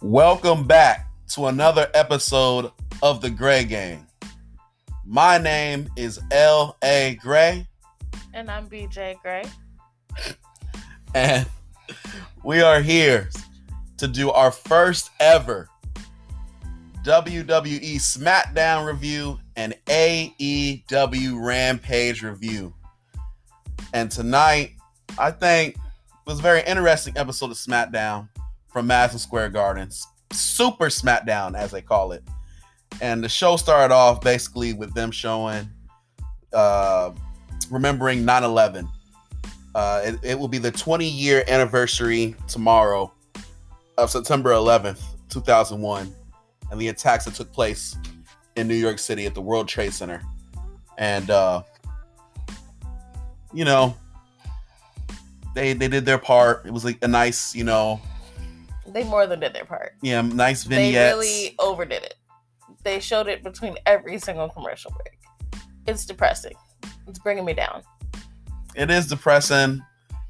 Welcome back to another episode of The Gray Game. My name is L.A. Gray, And I'm BJ Gray. and we are here to do our first ever WWE SmackDown review and AEW Rampage review. And tonight, I think was a very interesting episode of SmackDown from Madison Square Gardens. Super SmackDown, as they call it. And the show started off basically with them showing, uh, remembering 9 11. Uh, it, it will be the 20 year anniversary tomorrow of September 11th, 2001, and the attacks that took place in New York City at the World Trade Center. And, uh, you know, they they did their part. It was like a nice, you know, They more than did their part. yeah, nice vignettes. They really overdid it. They showed it between every single commercial break. It's depressing. It's bringing me down. it is depressing.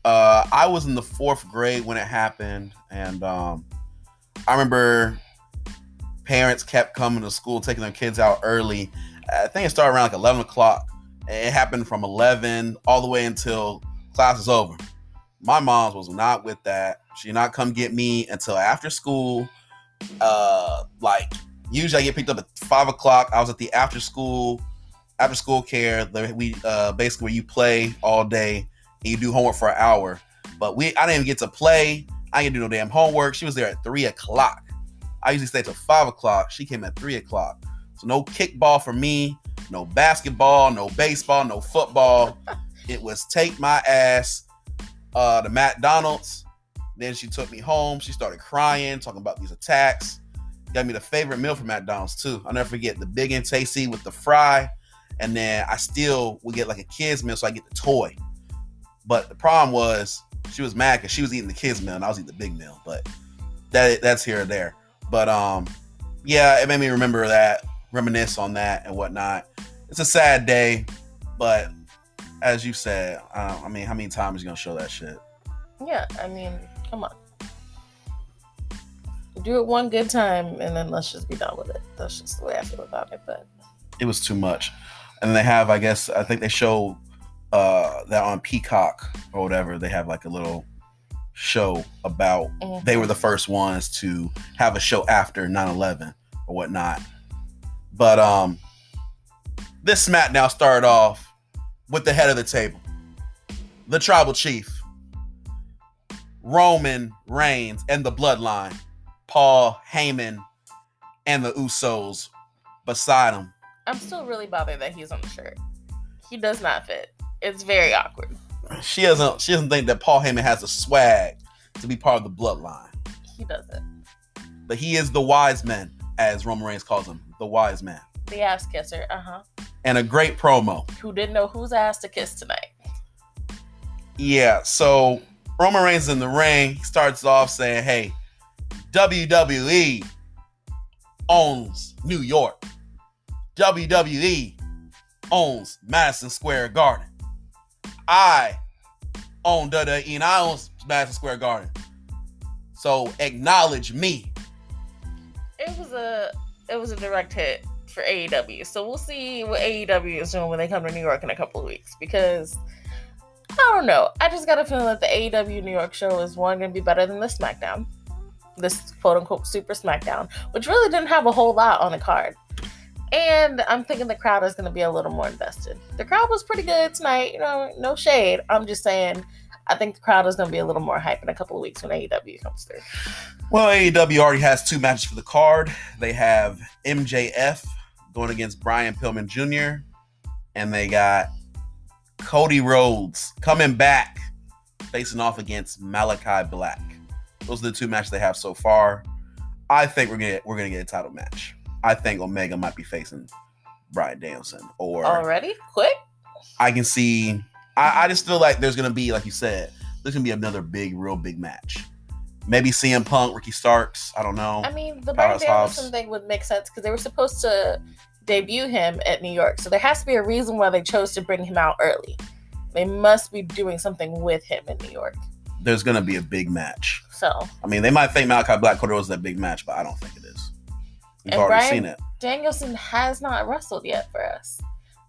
Uh, I was in the fourth grade when it happened, and um, I remember parents kept coming to school, taking their kids out early. I think it started around like eleven o'clock. It happened from eleven all the way until class is over. My mom's was not with that. She did not come get me until after school. Uh, like usually I get picked up at five o'clock. I was at the after school after school care. The, we uh, basically where you play all day and you do homework for an hour. But we I didn't even get to play. I didn't do no damn homework. She was there at three o'clock. I usually stay till five o'clock. She came at three o'clock. So no kickball for me, no basketball, no baseball, no football. it was take my ass uh to McDonald's. Then she took me home. She started crying, talking about these attacks. Got me the favorite meal from McDonald's too. I'll never forget the big and tasty with the fry. And then I still would get like a kid's meal, so I get the toy. But the problem was she was mad because she was eating the kids meal and I was eating the big meal. But that that's here or there. But um, yeah, it made me remember that, reminisce on that and whatnot. It's a sad day, but as you said, uh, I mean, how many times are you gonna show that shit? Yeah, I mean, come on. Do it one good time and then let's just be done with it. That's just the way I feel about it. But It was too much. And they have, I guess, I think they show uh that on Peacock or whatever. They have like a little show about mhm. they were the first ones to have a show after 9-11 or whatnot but um this smackdown started off with the head of the table the tribal chief roman reigns and the bloodline paul heyman and the usos beside him I'm still really bothered that he's on the shirt. He does not fit. It's very awkward. she doesn't she doesn't think that paul heyman has the swag to be part of the bloodline He doesn't. but he is the wise man as roman reigns calls him the wise man The ass kisser, uh huh. And a great promo Who didn't know whose ass to kiss tonight? Yeah, so Roman Reigns in the ring starts off saying, "Hey, WWE owns New York. WWE owns Madison Square Garden. I own WWE and I own Madison Square Garden. So acknowledge me." It was a it was a direct hit for AEW. So we'll see what AEW is doing when they come to New York in a couple of weeks because I don't know. I just got a feeling that the AEW New York show is one going to be better than the SmackDown. This quote unquote super SmackDown, which really didn't have a whole lot on the card. And I'm thinking the crowd is going to be a little more invested. The crowd was pretty good tonight, you know, no shade. I'm just saying, I think the crowd is going to be a little more hype in a couple of weeks when AEW comes through. Well, AEW already has two matches for the card. They have MJF going against Brian Pillman Jr., and they got Cody Rhodes coming back, facing off against Malakai Black. Those are the two matches they have so far. I think we're gonna we're gonna get a title match. I think Omega might be facing Bryan Danielson, or Already? Quick? I can see. I, I just feel like there's gonna be, like you said, there's gonna be another big, real big match. Maybe CM Punk, Ricky Starks. I don't know. I mean, the Brian Hobbs. Danielson thing would make sense because they were supposed to debut him at New York. So there has to be a reason why they chose to bring him out early. They must be doing something with him in New York. there's gonna be a big match. So I mean, they might think Malakai Black Cordero was that big match, but I don't think it is. We've And already Bryan- seen it. Danielson has not wrestled yet for us.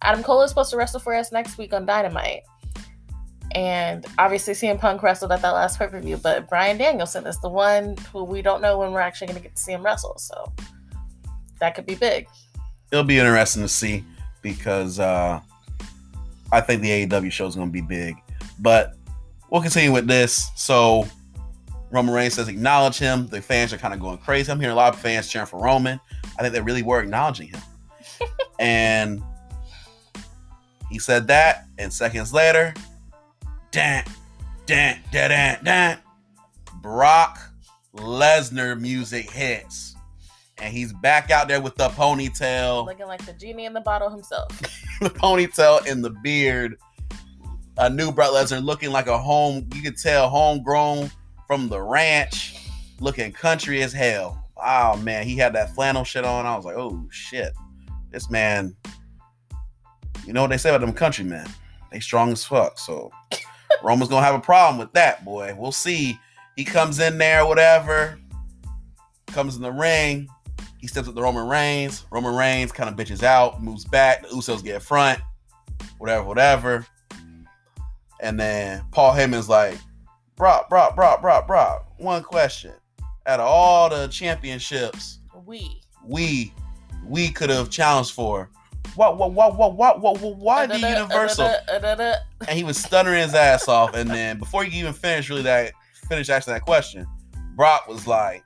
Adam Cole is supposed to wrestle for us next week on Dynamite. And obviously CM Punk wrestled at that last pay-per-view, but Bryan Danielson is the one who we don't know when we're actually gonna get to see him wrestle. So that could be big. It'll be interesting to see because uh, I think the AEW show is going to be big. But we'll continue with this. So Roman Reigns says acknowledge him. The fans are kind of going crazy. I'm hearing a lot of fans cheering for Roman. I think they really were acknowledging him. and he said that, and seconds later, dan, dan, dan, dan, dan, Brock Lesnar music hits. And he's back out there with the ponytail Looking like the genie in the bottle himself. the ponytail and the beard. A new Brock Lesnar looking like a home, you could tell homegrown from the ranch, looking country as hell. Oh man, he had that flannel shit on. I was like, oh shit. This man, you know what they say about them countrymen? They strong as fuck. So Roman's gonna have a problem with that, boy. We'll see. He comes in there, whatever, comes in the ring. He steps up to Roman Reigns. Roman Reigns kind of bitches out, moves back. The Usos get in front, whatever, whatever. And then Paul Heyman's like, Brock, Brock, Brock, Brock, Brock. One question. Out of all the championships We. we we could have challenged for, what, what, what, what, what, what, what why the uh, Universal? uh-da-da, uh-da-da. and he was stuttering his ass off. And then before he even finished, really that finish asking that question, Brock was like,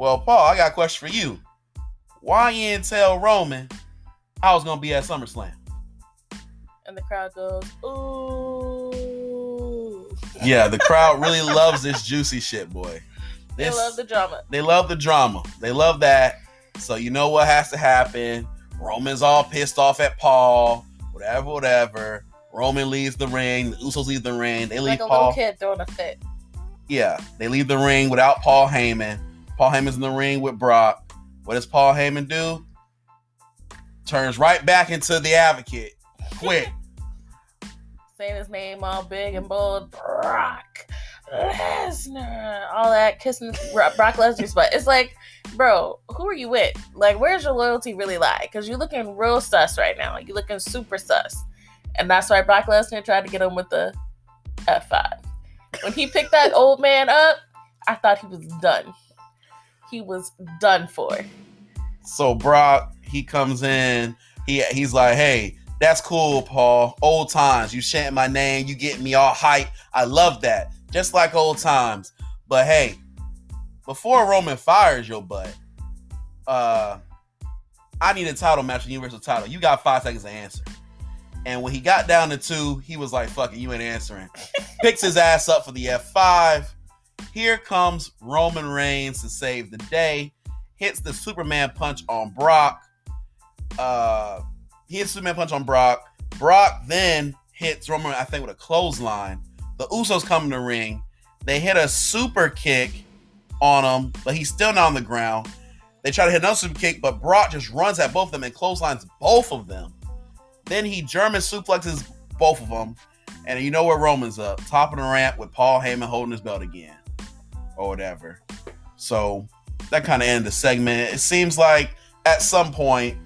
Well, Paul, I got a question for you. Why you didn't tell Roman I was gonna be at SummerSlam? And the crowd goes, ooh. Yeah, the crowd really loves this juicy shit, boy. They love the drama. they love the drama. They love that. So you know what has to happen. Roman's all pissed off at Paul, whatever, whatever. Roman leaves the ring. The Usos leave the ring. They leave Like a Paul. little kid throwing a fit. Yeah, they leave the ring without Paul Heyman. Paul Heyman's in the ring with Brock. What does Paul Heyman do? Turns right back into the advocate. Quick. saying his name all big and bold. Brock Lesnar. All that kissing Brock Lesnar's butt. It's like, bro, who are you with? Like, where's your loyalty really lie? Because you're looking real sus right now. You're looking super sus. And that's why Brock Lesnar tried to get him with the F5. When he picked that old man up, I thought he was done. He was done for. So Brock, he comes in. He he's like, hey, that's cool, Paul. Old times. You chanting my name. You get me all hype. I love that. Just like old times. But hey, before Roman fires your butt, uh, I need a title match, a universal title. You got five seconds to answer. And when he got down to two, he was like, fuck it, you ain't answering. Picks his ass up for the F5. Here comes Roman Reigns to save the day. Hits the Superman punch on Brock. Uh, he hits Superman punch on Brock. Brock then hits Roman, I think, with a clothesline. The Usos come in the ring. They hit a super kick on him, but he's still not on the ground. They try to hit another super kick, but Brock just runs at both of them and clotheslines both of them. Then he German suplexes both of them. And you know where Roman's up, top of the ramp with Paul Heyman holding his belt again, or whatever. So that kind of ended the segment. It seems like at some point,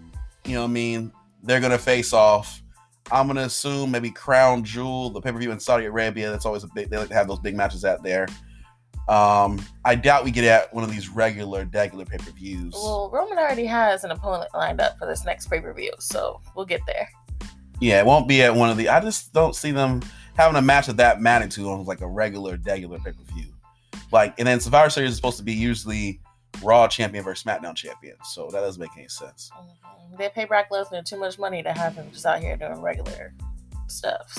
you know what I mean, they're gonna face off. I'm gonna assume maybe Crown Jewel, the pay-per-view in Saudi Arabia. That's always a big they like to have those big matches out there. Um, I doubt we get at one of these regular, regular pay-per-views. Well, Roman already has an opponent lined up for this next pay per view, so we'll get there. Yeah, it won't be at one of the. I just don't see them having a match of that magnitude on like a regular, regular pay per view. Like, and then Survivor Series is supposed to be usually Raw champion versus SmackDown champion, so that doesn't make any sense. Mhm. They pay Brock Lesnar too much money to have him just out here doing regular stuff.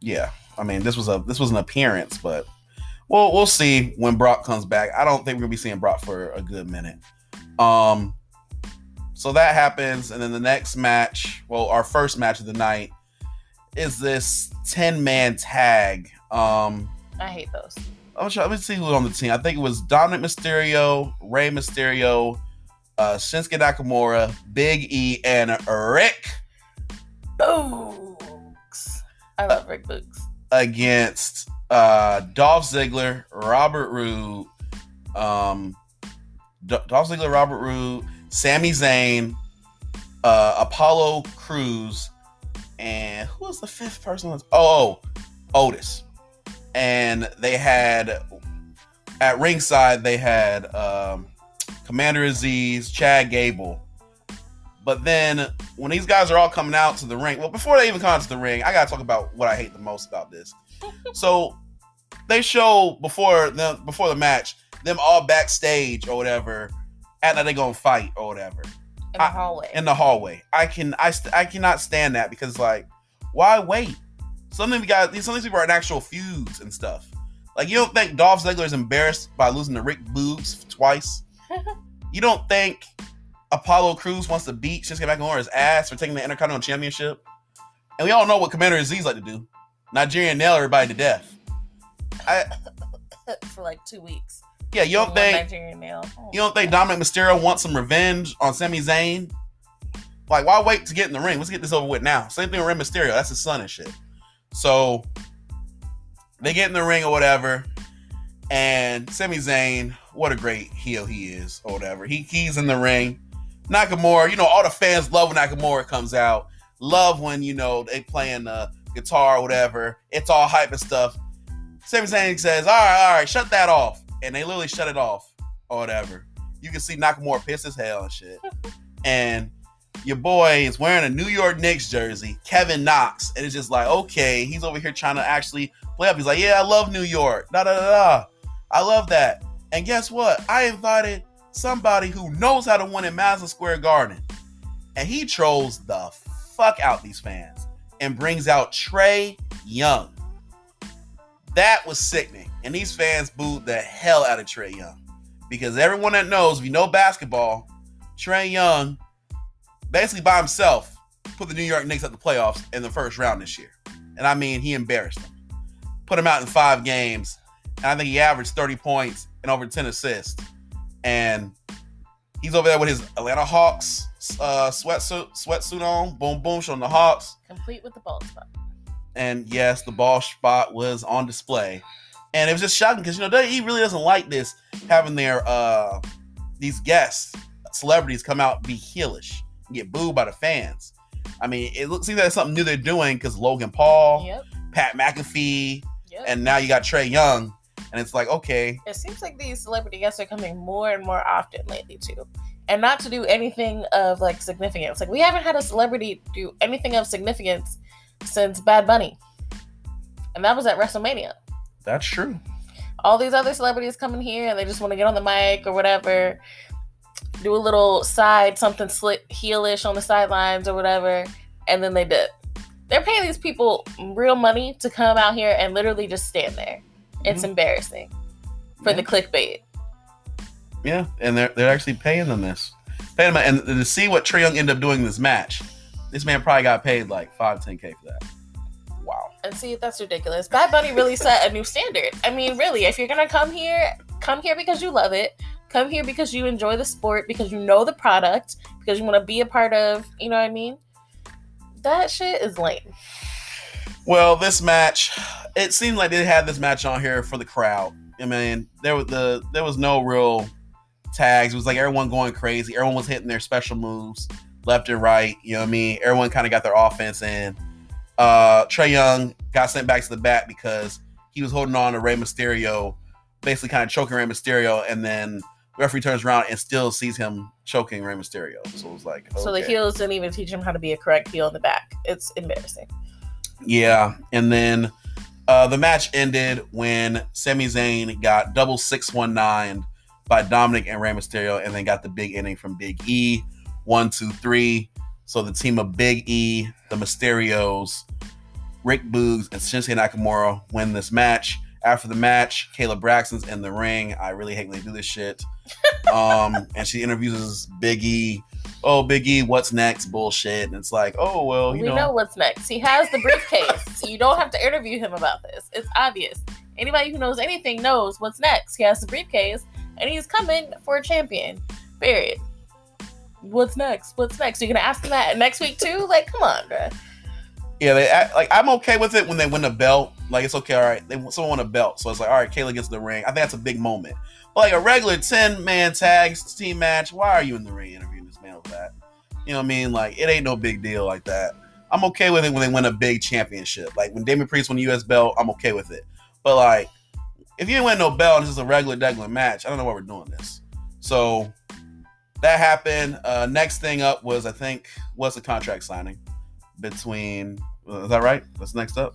Yeah, I mean this was a this was an appearance, but we'll we'll see when Brock comes back. I don't think we're gonna be seeing Brock for a good minute. Um, so that happens, and then the next match, well, our first match of the night, is this ten man tag. Um, I hate those. I'm trying, let me see who's on the team. I think it was Dominik Mysterio, Rey Mysterio, uh, Shinsuke Nakamura, Big E, and Rick Boogs. I love Rick Boogs. against uh, Dolph Ziggler, Robert Roode, um, D- Dolph Ziggler, Robert Roode, Sami Zayn, uh, Apollo Crews, and who was the fifth person? Oh, oh, Otis. And they had at ringside they had um, Commander Azeez, Chad Gable. But then when these guys are all coming out to the ring, well, before they even come out to the ring, I gotta talk about what I hate the most about this. so they show before the before the match them all backstage or whatever, and that they gonna fight or whatever in the I- hallway. in the hallway. I can I st- I cannot stand that because like why wait? Some of these guys, some of these people are in actual feuds and stuff. Like you don't think Dolph Ziggler is embarrassed by losing to Rick Boogs twice? you don't think Apollo Crews wants to beat Shinsuke Nakamura's ass for taking the Intercontinental Championship? And we all know what Commander Azeez like to do: Nigerian nail everybody to death. I for like two weeks. yeah, you don't think Nigerian nail. Oh. you don't think Dominik Mysterio wants some revenge on Sami Zayn? Like, why wait to get in the ring? Let's get this over with now. Same thing with Rey Mysterio. That's his son and shit. So they get in the ring or whatever, and Sami Zayn, what a great heel he is or whatever. He he's in the ring. Nakamura, you know, all the fans love when Nakamura comes out. Love when you know they playing the guitar or whatever. It's all hype and stuff. Sami Zayn says, "All right, all right, shut that off," and they literally shut it off or whatever. You can see Nakamura pissed as hell and shit. and your boy is wearing a New York Knicks jersey, Kevin Knox, and it's just like, okay, he's over here trying to actually play up. He's like, yeah, I love New York. Da da da da. I love that. And guess what? I invited somebody who knows how to win in Madison Square Garden, and he trolls the fuck out these fans and brings out Trae Young. That was sickening, and these fans booed the hell out of Trae Young because everyone that knows, if you know basketball, Trae Young basically by himself put the New York Knicks at the playoffs in the first round this year. And I mean, he embarrassed them. Put him out in five games. And I think he averaged 30 points and over 10 assists. And he's over there with his Atlanta Hawks uh, sweatsuit, sweatsuit on. Boom, boom, showing the Hawks. Complete with the bald spot. And yes, the ball spot was on display. And it was just shocking because, you know, he really doesn't like this having their, uh, these guests, celebrities come out be heelish get booed by the fans. I mean, it looks seems like it's something new they're doing because Logan Paul, Yep. Pat McAfee, Yep. and now you got Trae Young. And it's like, okay, it seems like these celebrity guests are coming more and more often lately too and not to do anything of like significance like we haven't had a celebrity do anything of significance since bad bunny and that was at wrestlemania that's true. all these other celebrities coming here and they just want to get on the mic or whatever do a little side something slick heelish on the sidelines or whatever and then they dip they're paying these people real money to come out here and literally just stand there it's Mhm. embarrassing for the clickbait Yeah, and they're they're actually paying them this, paying them, and to see what Trae Young ended up doing this match, this man probably got paid like five, ten k for that. Wow. And see, that's ridiculous. Bad Bunny really set a new standard. I mean, really, if you're gonna come here, come here because you love it. Come here because you enjoy the sport, because you know the product, because you want to be a part of. You know what I mean? That shit is lame. Well, this match, it seemed like they had this match on here for the crowd. I mean, there was the there was no real tags. It was like everyone going crazy. Everyone was hitting their special moves left and right. You know what I mean? Everyone kind of got their offense in. Uh, Trae Young got sent back to the bat because he was holding on to Rey Mysterio, basically kind of choking Rey Mysterio, and then the referee turns around and still sees him choking Rey Mysterio. So it was like, So the heels didn't even teach him how to be a correct heel in the back. It's embarrassing. Yeah, and then uh, the match ended when Sami Zayn got double six one nine by Dominic and Rey Mysterio, and then got the big ending from Big E, one two three. So the team of Big E, the Mysterios, Rick Boogs, and Shinsuke Nakamura win this match. After the match, Kayla Braxton's in the ring. I really hate when they do this shit. Um, and she interviews Big E. Oh, Big E, what's next? Bullshit. And it's like, oh well, you we know. what's next. He has the briefcase. you don't have to interview him about this. It's obvious. Anybody who knows anything knows what's next. He has the briefcase, and he's coming for a champion. Period. What's next? What's next? You're gonna ask him that next week too? Like, come on, bruh. Yeah, they act, like I'm okay with it when they win the belt Like it's okay, all right. They someone want a belt, so it's like, all right, Kayla gets the ring. I think that's a big moment. But like a regular ten man tag team match, why are you in the ring interviewing this man with that? You know what I mean? Like it ain't no big deal like that. I'm okay with it when they win a big championship. Like when Damian Priest won the US belt, I'm okay with it. But like if you ain't win no belt and this is a regular degular match, I don't know why we're doing this. So that happened. Uh, next thing up was I think was the contract signing between. Uh, is that right? That's next up.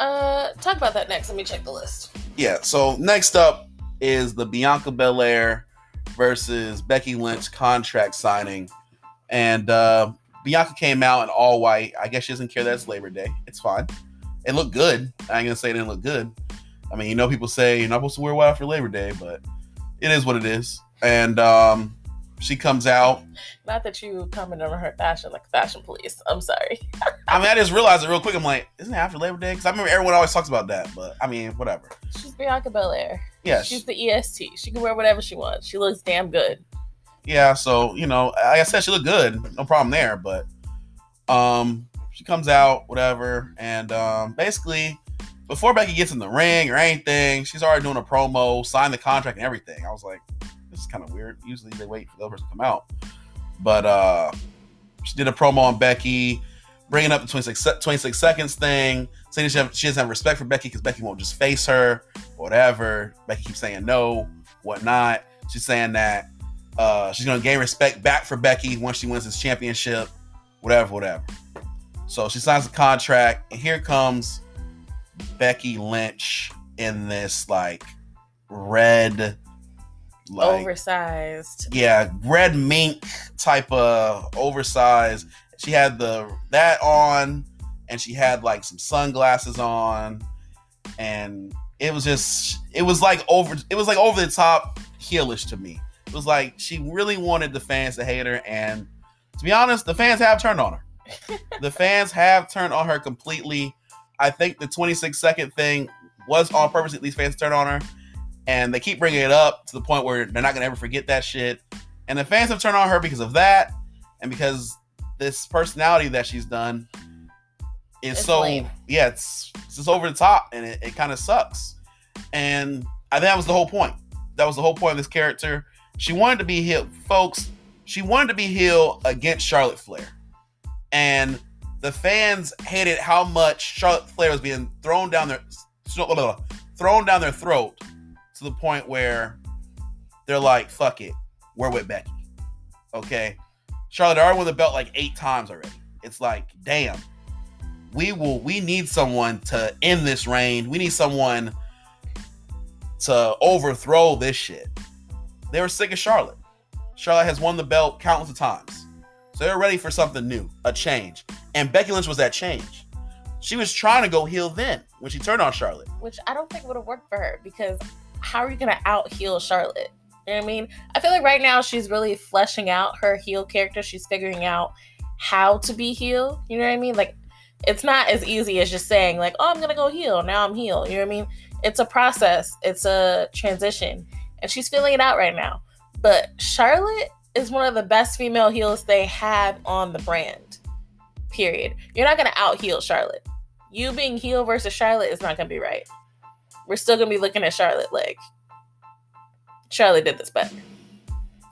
Uh, talk about that next. Let me check the list. Yeah. So next up is the Bianca Belair versus Becky Lynch contract signing, and uh, Bianca came out in all white. I guess she doesn't care that it's Labor Day. It's fine. It looked good. I ain't gonna say it didn't look good. I mean, you know, people say you're not supposed to wear white for Labor Day, but it is what it is. And um, she comes out. Not that you comment on her fashion like fashion police. I'm sorry. I mean, I just realized it real quick. I'm like, isn't it after Labor Day? Because I remember everyone always talks about that. But I mean, whatever. She's Bianca Belair. Yeah. She's the EST. She can wear whatever she wants. She looks damn good. Yeah. So you know, like I said, she looked good. No problem there. But um, she comes out, whatever, and um, basically. Before Becky gets in the ring or anything, she's already doing a promo, signed the contract and everything. I was like, is kind of weird. Usually they wait for the other person to come out. But uh she did a promo on Becky, bringing up the 26, 26 seconds thing, saying she, have, she doesn't have respect for Becky because Becky won't just face her, whatever. Becky keeps saying no, whatnot. She's saying that uh, she's going to gain respect back for Becky once she wins this championship, whatever, whatever. So she signs the contract, and here comes Becky Lynch in this like red like, oversized. Yeah, red mink type of oversized. She had the that on, and she had like some sunglasses on, and it was just it was like over it was like over the top heelish to me. It was like she really wanted the fans to hate her, and to be honest, the fans have turned on her. the fans have turned on her completely. I think the 26 second thing was on purpose. At least fans turned on her and they keep bringing it up to the point where they're not gonna ever forget that shit. And the fans have turned on her because of that, and because this personality that she's done is it's so lame. yeah, it's it's just over the top, and it, it kind of sucks. And I think that was the whole point. That was the whole point of this character. She wanted to be heel, folks. She wanted to be heel against Charlotte Flair, and the fans hated how much Charlotte Flair was being thrown down their thrown down their throat to the point where they're like, fuck it, we're with Becky. Okay. Charlotte already won the belt like eight times already. It's like, damn, we will, we need someone to end this reign. We need someone to overthrow this shit. They were sick of Charlotte. Charlotte has won the belt countless of times. So they're ready for something new, a change. And Becky Lynch was that change. She was trying to go heel then when she turned on Charlotte. Which I don't think would have worked for her because how are you gonna out heal Charlotte? You know what I mean? I feel like right now she's really fleshing out her heel character. She's figuring out how to be heel. You know what I mean? Like it's not as easy as just saying like, "Oh, I'm gonna go heel. Now I'm heel." You know what I mean? It's a process. It's a transition, and she's feeling it out right now. But Charlotte is one of the best female heels they have on the brand. Period. You're not gonna out heel Charlotte. You being heel versus Charlotte is not gonna be right we're still gonna be looking at Charlotte like Charlotte did this better.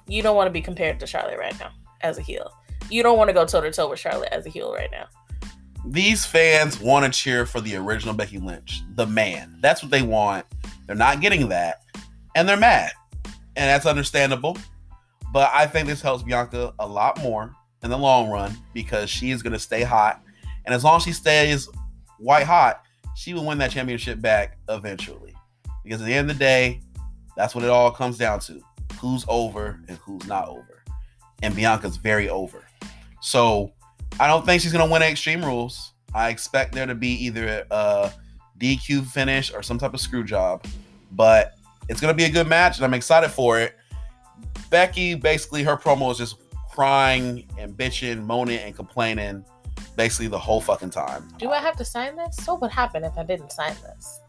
You don't want to be compared to Charlotte right now as a heel. You don't want to go toe to toe with Charlotte as a heel right now. These fans want to cheer for the original Becky Lynch, the man. That's what they want. They're not getting that, and they're mad, and that's understandable. But I think this helps Bianca a lot more in the long run because she is going to stay hot, and as long as she stays white hot, she will win that championship back eventually. Because at the end of the day, that's what it all comes down to. Who's over and who's not over. And Bianca's very over. So I don't think she's gonna win Extreme Rules. I expect there to be either a DQ finish or some type of screw job. But it's gonna be a good match, and I'm excited for it. Becky, basically, her promo is just crying and bitching, moaning and complaining basically the whole fucking time. Do I have to sign this? So what happened if I didn't sign this?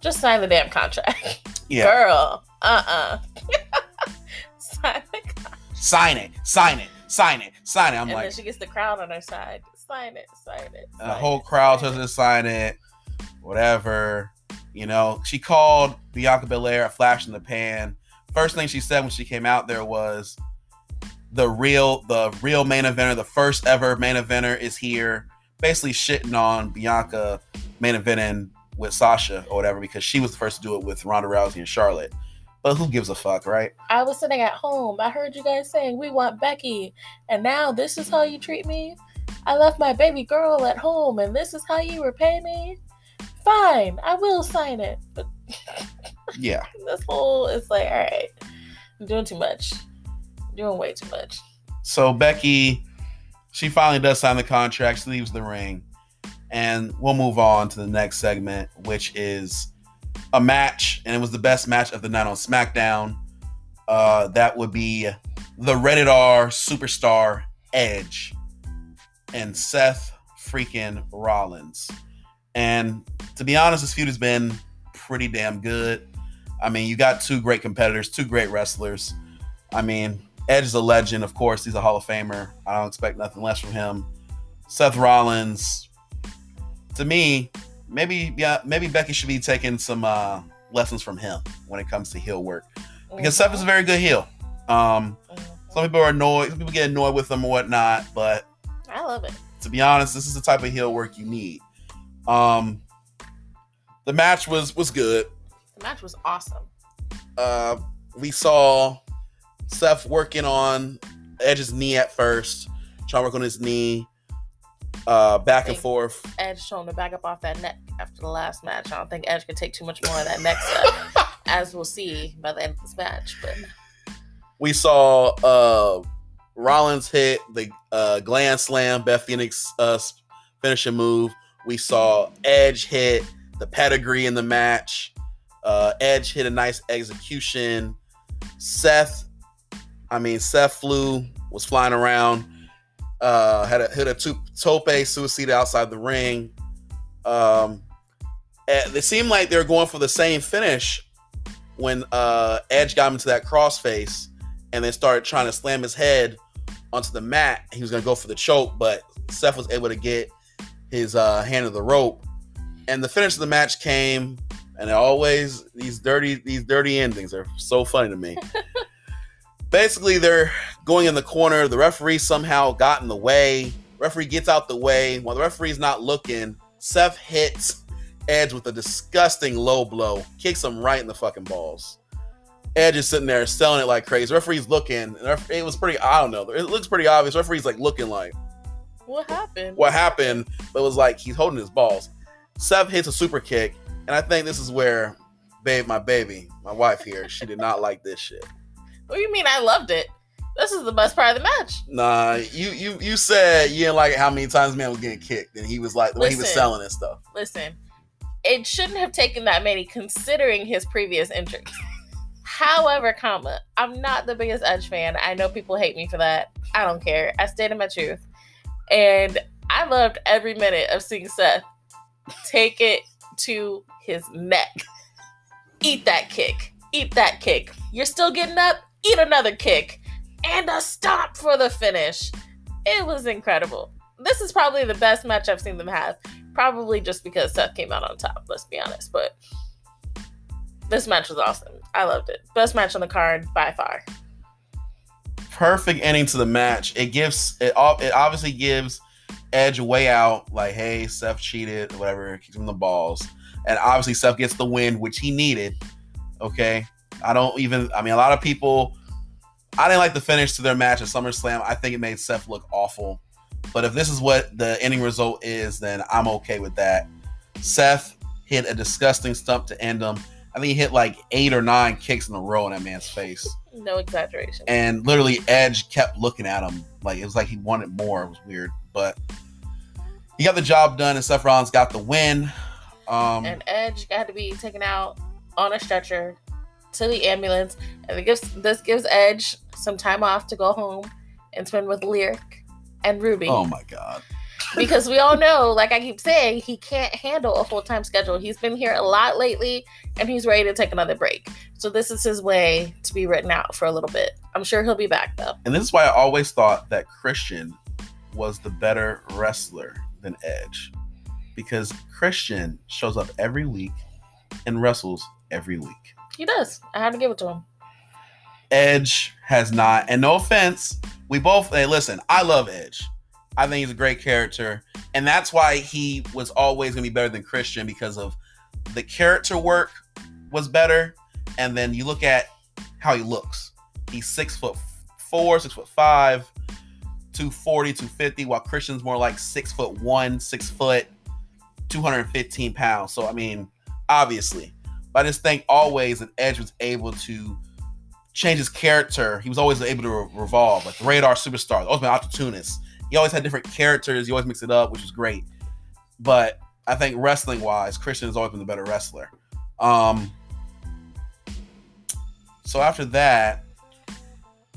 Just sign the damn contract. Yeah. Girl. Uh-uh. sign the contract. Sign it. Sign it. Sign it. Sign it. I'm and like then she gets the crowd on her side. Sign it. Sign it. Sign the whole it, crowd tells her to sign it. whatever. You know, she called Bianca Belair a flash in the pan. First thing she said when she came out there was the real the real main eventer, the first ever main eventer is here. Basically shitting on Bianca main eventing with Sasha or whatever because she was the first to do it with Ronda Rousey and Charlotte. But who gives a fuck, right? I was sitting at home. I heard you guys saying we want Becky, and now this is how you treat me. I left my baby girl at home, and this is how you repay me. Fine, I will sign it. But Yeah. this whole it's like, all right, I'm doing too much, doing way too much. So Becky, she finally does sign the contract. She leaves the ring, and we'll move on to the next segment, which is a match, and it was the best match of the night on SmackDown. Uh, that would be the Rated R superstar Edge and Seth freaking Rollins. And to be honest, this feud has been pretty damn good. I mean, you got two great competitors, two great wrestlers. I mean, Edge is a legend, of course. He's a Hall of Famer. I don't expect nothing less from him. Seth Rollins, to me, maybe yeah, maybe Becky should be taking some uh, lessons from him when it comes to heel work because Seth is a very good heel. Um, some people are annoyed, some people get annoyed with him or whatnot, but I love it. to be honest, this is the type of heel work you need. Um, the match was was good. The match was awesome. Uh, we saw Seth working on Edge's knee at first, trying to work on his knee, uh, back and forth. Edge him to back up off that neck after the last match. I don't think Edge could take too much more of that neck stuff, as we'll see by the end of this match. But We saw uh, Rollins hit the uh, Glam Slam, Beth Phoenix uh, finishing move. We saw Edge hit the pedigree in the match. Uh, Edge hit a nice execution. Seth, I mean, Seth flew, was flying around, uh, had a hit a tu- tope suicide outside the ring. Um, it seemed like they were going for the same finish when uh, Edge got him into that crossface and then started trying to slam his head onto the mat. He was going to go for the choke, but Seth was able to get his uh, hand of the rope. And the finish of the match came, and always these dirty these dirty endings are so funny to me. Basically, they're going in the corner. The referee somehow got in the way. Referee gets out the way while the referee's not looking. Seth hits Edge with a disgusting low blow, kicks him right in the fucking balls. Edge is sitting there selling it like crazy. Referee's looking. It was pretty. I don't know. It looks pretty obvious. Referee's like looking like what happened? what happened, but it was like he's holding his balls. Seth hits a super kick, and I think this is where, babe, my baby, my wife here, she did not like this shit. What do you mean? I loved it. This is the best part of the match. Nah, you you you said you didn't like how many times man was getting kicked, and he was like the way he was selling and stuff. Listen, it shouldn't have taken that many considering his previous injuries. However, comma, I'm not the biggest Edge fan. I know people hate me for that. I don't care. I stated my truth. And I loved every minute of seeing Seth take it to his neck. Eat that kick. Eat that kick. You're still getting up? Eat another kick. And a stop for the finish. It was incredible. This is probably the best match I've seen them have. Probably just because Seth came out on top, let's be honest. But this match was awesome. I loved it. Best match on the card by far. perfect ending to the match. It gives it ob- it obviously gives Edge way out, like, hey, Seth cheated, whatever, kicks him the balls. And obviously Seth gets the win, which he needed. Okay. I don't even I mean a lot of people I didn't like the finish to their match at SummerSlam. I think it made Seth look awful. But if this is what the ending result is, then I'm okay with that. Seth hit a disgusting stump to end him. I think he hit like eight or nine kicks in a row in that man's face No exaggeration. and literally Edge kept looking at him like it was like he wanted more. It was weird, but he got the job done, and Seth Rollins got the win. Um, and Edge got to be taken out on a stretcher to the ambulance. And it gives this gives Edge some time off to go home and spend with Lyric and Ruby. oh my god, because we all know, like I keep saying, he can't handle a full time schedule. He's been here a lot lately and he's ready to take another break. So this is his way to be written out for a little bit. I'm sure he'll be back though. and this is why I always thought that Christian was the better wrestler than Edge. because Christian shows up every week and wrestles every week. He does. I had to give it to him. Edge has not, and no offense, we both hey listen, I love Edge. I think he's a great character, and that's why he was always gonna be better than Christian because of the character work was better, and then you look at how he looks. He's six foot four, six foot five, 240, 250, while Christian's more like six foot one, six foot, 215 pounds. So I mean, obviously. But I just think always that Edge was able to change his character. He was always able to re- revolve, like the Rated R Superstar, the Ultimate Opportunist. He always had different characters. He always mixed it up, which was great. But I think wrestling wise, Christian has always been the better wrestler. Um, so after that,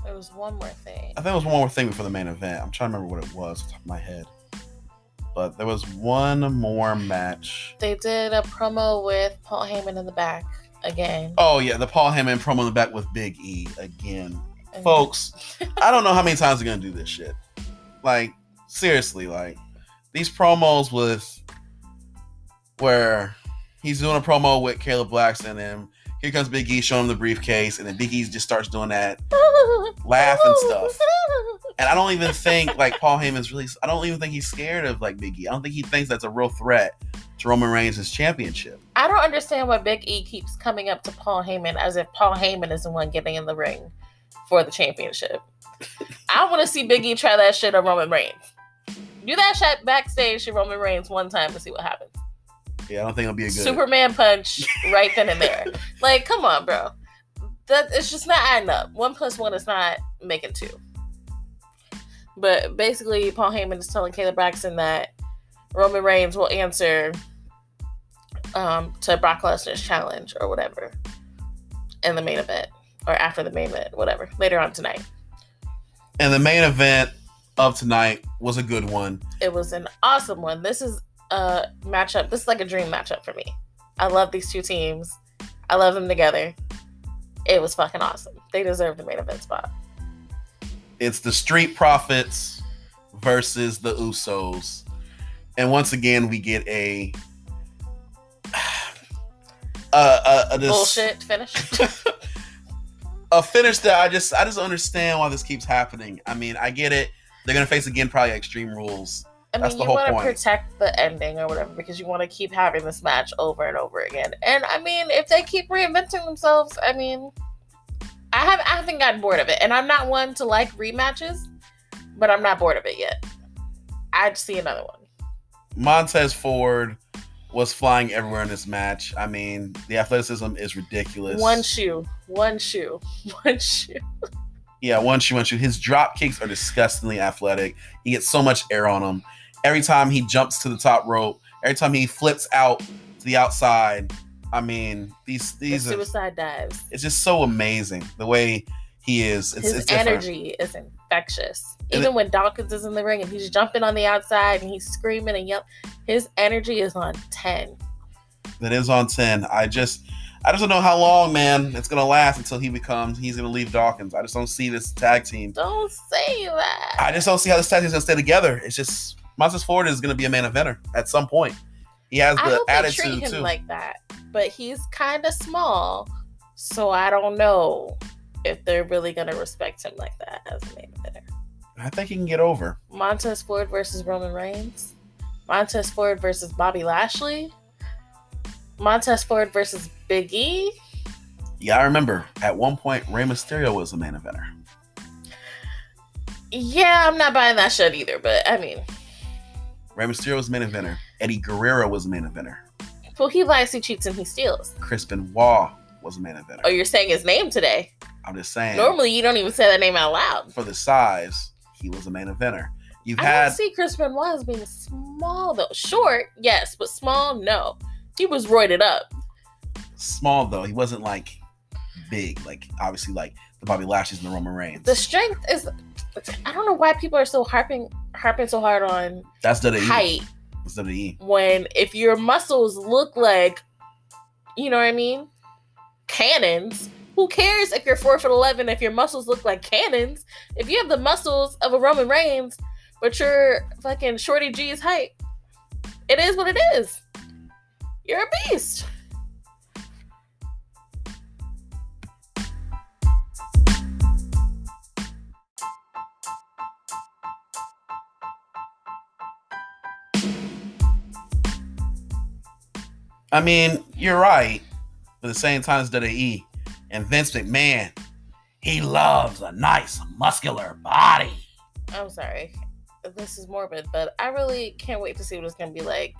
There was one more thing. I think it was one more thing before the main event. I'm trying to remember what it was off the top of my head. But there was one more match. They did a promo with Paul Heyman in the back again. Oh yeah, the Paul Heyman promo in the back with Big E again. Folks, I don't know how many times they're gonna do this shit. Like, seriously, like these promos with where he's doing a promo with Kayla Braxton and here comes Big E showing him the briefcase, and then Big E just starts doing that laugh and stuff. And I don't even think like Paul Heyman's really. I don't even think he's scared of like Big E. I don't think he thinks that's a real threat to Roman Reigns' championship. I don't understand why Big E keeps coming up to Paul Heyman as if Paul Heyman is the one getting in the ring for the championship. I want to see Big E try that shit on Roman Reigns. Do that shit backstage to Roman Reigns one time to see what happens. Yeah, I don't think it'll be a good. Superman punch right then and there. Like, come on, bro. That it's just not adding up. One plus one is not making two. But basically, Paul Heyman is telling Kayla Braxton that Roman Reigns will answer um, to Brock Lesnar's challenge or whatever in the main event or after the main event, whatever, later on tonight. And the main event of tonight was a good one. It was an awesome one. This is a matchup. This is like a dream matchup for me. I love these two teams. I love them together. It was fucking awesome. They deserve the main event spot. It's the Street Profits versus the Usos. And once again, we get a. Uh, a, a, this- Bullshit finish. a finish that I just I just understand why this keeps happening. I mean, I get it. They're gonna face again probably Extreme Rules. I mean, you want to protect the ending or whatever because you want to keep having this match over and over again. And I mean, if they keep reinventing themselves, I mean, I have I haven't gotten bored of it, and I'm not one to like rematches, but I'm not bored of it yet. I'd see another one. Montez Ford was flying everywhere in this match. I mean, the athleticism is ridiculous. One shoe, one shoe, one shoe. Yeah, one shoe, one shoe. His drop kicks are disgustingly athletic. He gets so much air on him. Every time he jumps to the top rope, every time he flips out to the outside. I mean, these The these are suicide dives. it's just so amazing the way he is. It's, His it's energy is infectious. Even when Dawkins is in the ring and he's jumping on the outside and he's screaming and yelling, his energy is on ten. that is on 10. I just I just don't know how long, man, it's gonna last until he becomes he's gonna leave Dawkins. I just don't see this tag team. Don't say that. I just don't see how this tag team's gonna stay together. It's just Montez Ford is gonna be a main eventer at some point. He has I the hope they treat attitude him too. like that, but he's kind of small, so I don't know if they're really gonna respect him like that as a main eventer. I think he can get over. Montez Ford versus Roman Reigns, Montez Ford versus Bobby Lashley, Montez Ford versus Big E. Yeah, I remember at one point Rey Mysterio was a main eventer. Yeah, I'm not buying that shit either, but I mean, Rey Mysterio was a main eventer. Eddie Guerrero was a main eventer. well, he lies, he cheats, and he steals. Chris Benoit was a main eventer. Oh, you're saying his name today. I'm just saying. Normally, you don't even say that name out loud. for the size, he was a main eventer. You've I had see Chris Benoit as being small though. Short, yes, but small, no. He was roided up. small though. He wasn't like big, like obviously like the Bobby Lashley's and the Roman Reigns. The strength is. I don't know why people are so harping harping so hard on That's WWE. height That's WWE. when if your muscles look like, you know what I mean, cannons. Who cares if you're four foot eleven if your muscles look like cannons? If you have the muscles of a Roman Reigns, but you're fucking Shorty G's height, it is what it is. You're a beast. I mean, you're right. But at the same time as WWE and Vince McMahon, he loves a nice muscular body. I'm sorry. This is morbid, but I really can't wait to see what it's going to be like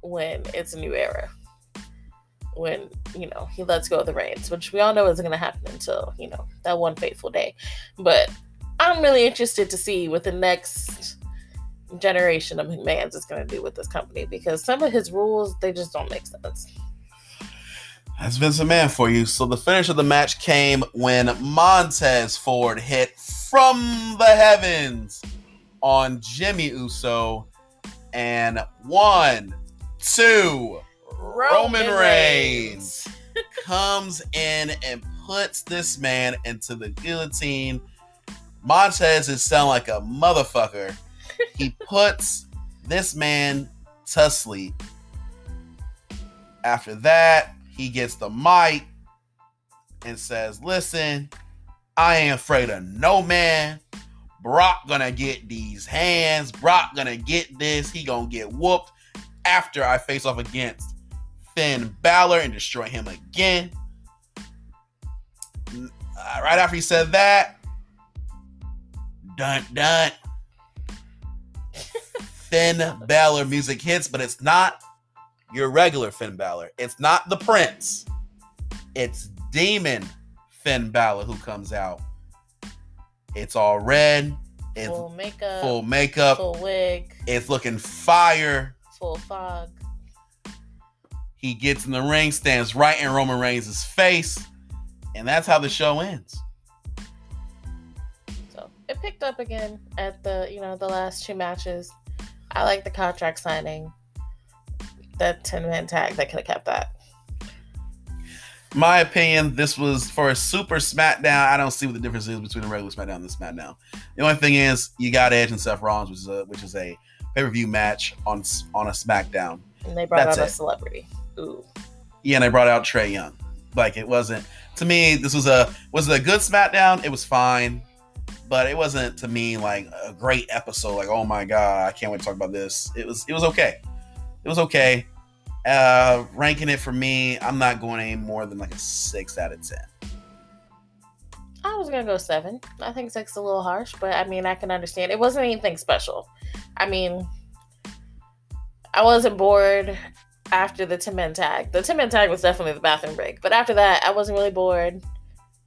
when it's a new era. When, you know, he lets go of the reins, which we all know isn't going to happen until, you know, that one fateful day. But I'm really interested to see what the next generation of McMahon's is going to do with this company because some of his rules, they just don't make sense. That's Vince McMahon for you. So the finish of the match came when Montez Ford hit from the heavens on Jimmy Uso. And one, two, Roman, Roman Reigns comes in and puts this man into the guillotine. Montez is sound like a motherfucker. He puts this man to sleep. After that, he gets the mic and says, Listen, I ain't afraid of no man. Brock gonna get these hands. Brock gonna get this. He gonna get whooped after I face off against Finn Balor and destroy him again. Uh, right after he said that, dun dun. Finn Balor music hits, but it's not your regular Finn Balor. It's not the Prince. It's Demon Finn Balor who comes out. It's all red. It's full makeup. Full makeup. Full wig. It's looking fire. Full fog. He gets in the ring, stands right in Roman Reigns' face, and that's how the show ends. So it picked up again at the you know the last two matches. I like the contract signing. That ten man tag, they could have kept that my opinion, this was for a super SmackDown. I don't see what the difference is between a regular SmackDown and the SmackDown. The only thing is, you got Edge and Seth Rollins, which is a which is a pay per view match on on a SmackDown. And they brought That's out it. a celebrity. Ooh. Yeah, and they brought out Trae Young. Like it wasn't to me. This was a was it a good SmackDown. It was fine, but it wasn't to me like a great episode. Like oh my god, I can't wait to talk about this. It was it was okay. It was okay. Uh, ranking it for me, I'm not going any more than like a six out of ten. I was gonna go seven. I think six is a little harsh, but I mean I can understand. It wasn't anything special. I mean, I wasn't bored after the 10 man tag. The 10 man tag was definitely the bathroom break, but after that, I wasn't really bored.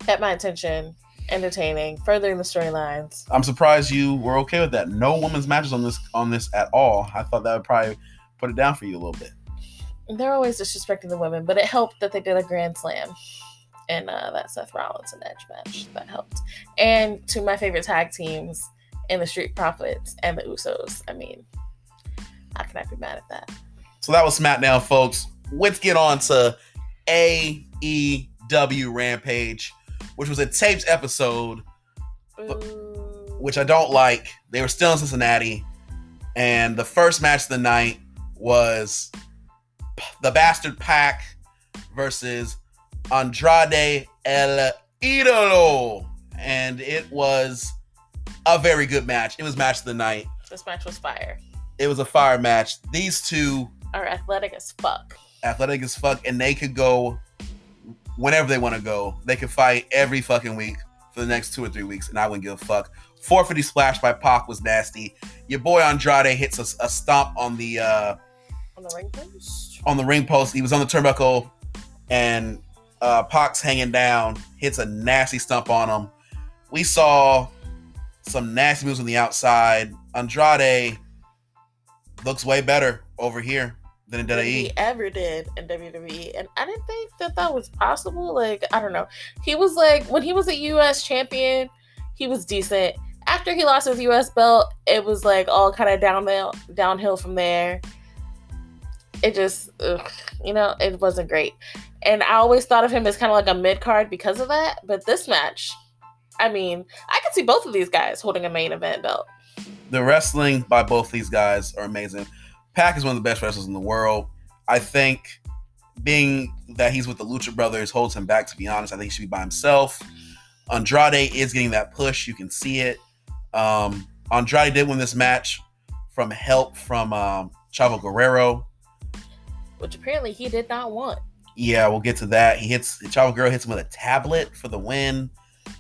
Kept my attention, entertaining, furthering the storylines. I'm surprised you were okay with that. No women's matches on this on this at all. I thought that would probably put it down for you a little bit they're always disrespecting the women, but it helped that they did a Glam Slam in uh, that Seth Rollins and Edge match. That helped. And to my favorite tag teams in the Street Profits and the Usos. I mean, how can I be mad at that? So that was SmackDown, folks. Let's get on to AEW Rampage, which was a taped episode, but, which I don't like. They were still in Cincinnati, and the first match of the night was the Bastard Pac versus Andrade El Idolo. And it was a very good match. It was match of the night. This match was fire. It was a fire match. These two are athletic as fuck. Athletic as fuck, and they could go whenever they want to go. They can fight every fucking week for the next two or three weeks, and I wouldn't give a fuck. 450 splash by Pac was nasty. Your boy Andrade hits a, a stomp on the uh, on the ring post on the ring post. He was on the turnbuckle, and uh, Pac's hanging down, hits a nasty stump on him. We saw some nasty moves on the outside. Andrade looks way better over here than in WWE. He ever did in WWE, and I didn't think that that was possible. Like I don't know, he was like when he was a U.S. champion, he was decent. After he lost his U.S. belt, it was like all kind of downhill, downhill from there it just, ugh, you know, it wasn't great. And I always thought of him as kind of like a mid card because of that. But this match, I mean, I could see both of these guys holding a main event belt. The wrestling by both these guys are amazing. Pac is one of the best wrestlers in the world. I think being that he's with the Lucha Brothers holds him back. To be honest, I think he should be by himself. Andrade is getting that push. You can see it. Um, Andrade did win this match from help from um, Chavo Guerrero. Which apparently he did not want. Yeah, we'll get to that. He hits Chavo Guerrero hits him with a tablet for the win.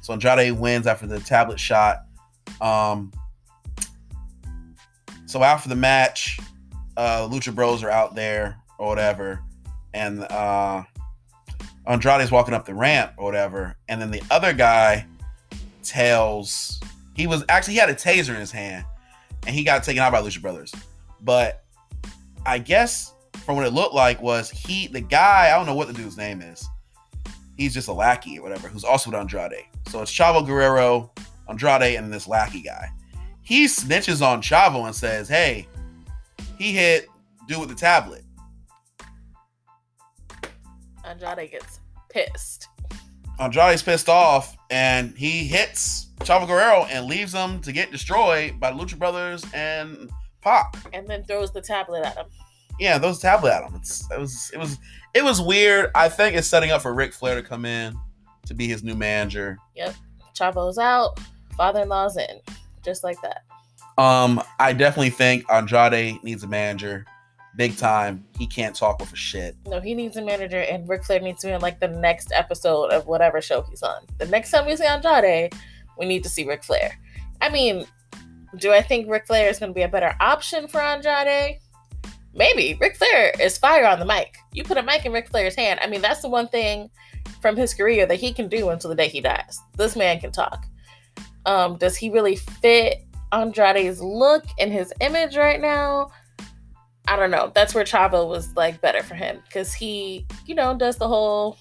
So Andrade wins after the tablet shot. Um, so after the match, uh, Lucha Bros are out there or whatever, and uh, Andrade's walking up the ramp or whatever, and then the other guy tells he was actually he had a taser in his hand, and he got taken out by Lucha Brothers, but I guess from what it looked like was he the guy I don't know what the dude's name is. He's just a lackey or whatever, who's also with Andrade. So it's Chavo Guerrero, Andrade, and this lackey guy. He snitches on Chavo and says, "Hey, he hit dude with the tablet." Andrade gets pissed. Andrade's pissed off and he hits Chavo Guerrero and leaves him to get destroyed by the Lucha Brothers and Pac. And then throws the tablet at him. Yeah, those tablet at him. It's, it was it was it was weird. I think it's setting up for Ric Flair to come in to be his new manager. Yep. Chavo's out, father-in-law's in. Just like that. Um, I definitely think Andrade needs a manager big time. He can't talk with a shit. No, he needs a manager, and Ric Flair needs to be in like the next episode of whatever show he's on. The next time we see Andrade, we need to see Ric Flair. I mean, do I think Ric Flair is going to be a better option for Andrade? Maybe. Ric Flair is fire on the mic. You put a mic in Ric Flair's hand. I mean, that's the one thing from his career that he can do until the day he dies. This man can talk. Um, does he really fit Andrade's look and his image right now? I don't know. That's where Chavo was like better for him because he, you know, does the whole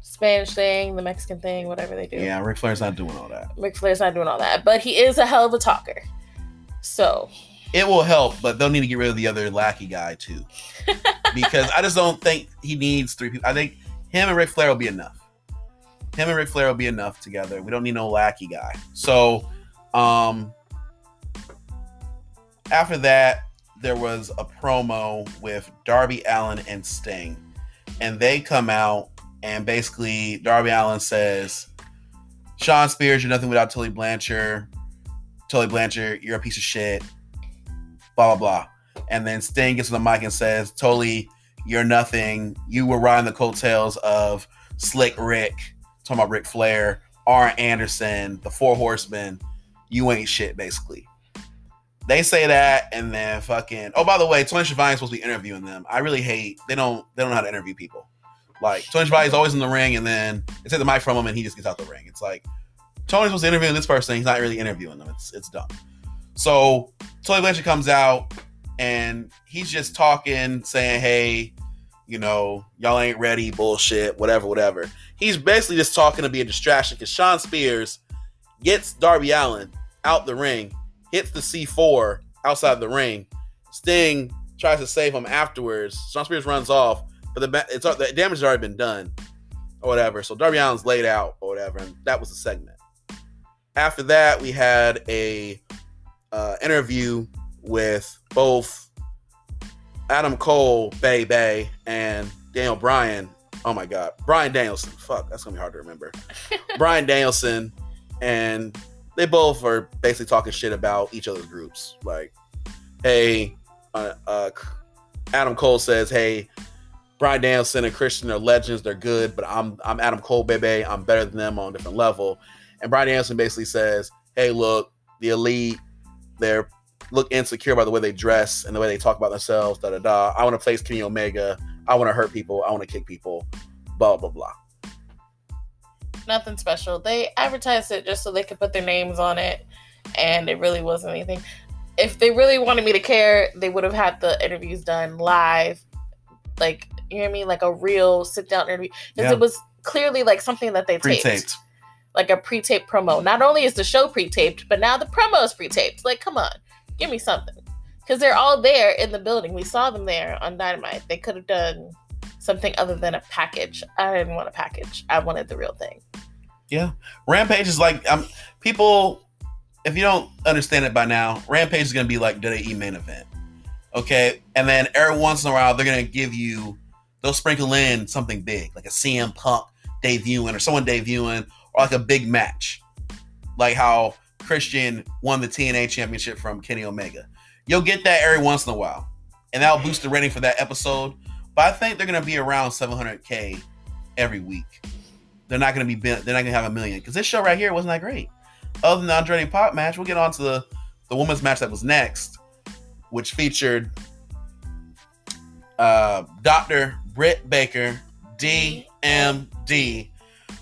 Spanish thing, the Mexican thing, whatever they do. Yeah, Ric Flair's not doing all that. Ric Flair's not doing all that, but he is a hell of a talker. So it will help, but they'll need to get rid of the other lackey guy too, because I just don't think he needs three people. I think him and Ric Flair will be enough. Him and Ric Flair will be enough together. We don't need no lackey guy. So, um, after that, there was a promo with Darby Allin and Sting, and they come out and basically Darby Allin says, "Shawn Spears, you're nothing without Tully Blanchard. Tully Blanchard, you're a piece of shit." Blah blah blah. And then Sting gets on the mic and says, "Tully, you're nothing. You were riding the coattails of Slick Rick, talking about Ric Flair, Arn Anderson, the Four Horsemen. You ain't shit, basically." They say that, and then fucking. Oh, by the way, Tony Schiavone's supposed to be interviewing them. I really hate they don't they don't know how to interview people. Like Tony Schiavone is always in the ring, and then they take the mic from him, and he just gets out the ring. It's like Tony's supposed to interview this person, he's not really interviewing them. It's it's dumb. So Tony Blanchard comes out, and he's just talking, saying, "Hey, you know, y'all ain't ready, bullshit, whatever, whatever." He's basically just talking to be a distraction because Shawn Spears gets Darby Allin out the ring hits the C4 outside the ring. Sting tries to save him afterwards. Shawn Spears runs off, but the it's the damage has already been done or whatever. So Darby Allin's laid out or whatever, and that was the segment. After that, we had a uh, interview with both Adam Cole, Bay Bay, and Daniel Bryan. Oh my God, Bryan Danielson. Fuck, that's gonna be hard to remember. Bryan Danielson and they both are basically talking shit about each other's groups. Like, hey, uh, uh, Adam Cole says, hey, Bryan Danielson and Christian are legends. They're good, but I'm I'm Adam Cole, baby. I'm better than them on a different level. And Bryan Danielson basically says, hey, look, the elite, they're look insecure by the way they dress and the way they talk about themselves. Da da da. I want to place Kenny Omega. I want to hurt people. I want to kick people. Blah blah blah nothing special. They advertised it just so they could put their names on it, and it really wasn't anything. If they really wanted me to care, they would have had the interviews done live, like you know what I mean, like a real sit down interview, because yeah. it was clearly like something that they Pre-taped. taped, like a pre-taped promo. Not only is the show pre-taped, but now the promo is pre-taped. Like, come on, give me something, because they're all there in the building. We saw them there on Dynamite. They could have done something other than a package. I didn't want a package. I wanted the real thing. Yeah, Rampage is like um, people. If you don't understand it by now, Rampage is gonna be like WWE main event. Okay, and then every once in a while they're gonna give you they'll sprinkle in something big, like a CM Punk debuting or someone debuting, or like a big match, like how Christian won the TNA championship from Kenny Omega. You'll get that every once in a while, and that'll boost the rating for that episode. But I think they're gonna be around 700k every week. They're not gonna be they're not gonna have a million because this show right here wasn't that great. Other than the Andrade Pac match, we'll get on to the the women's match that was next, which featured uh, Dr. Britt Baker, DMD,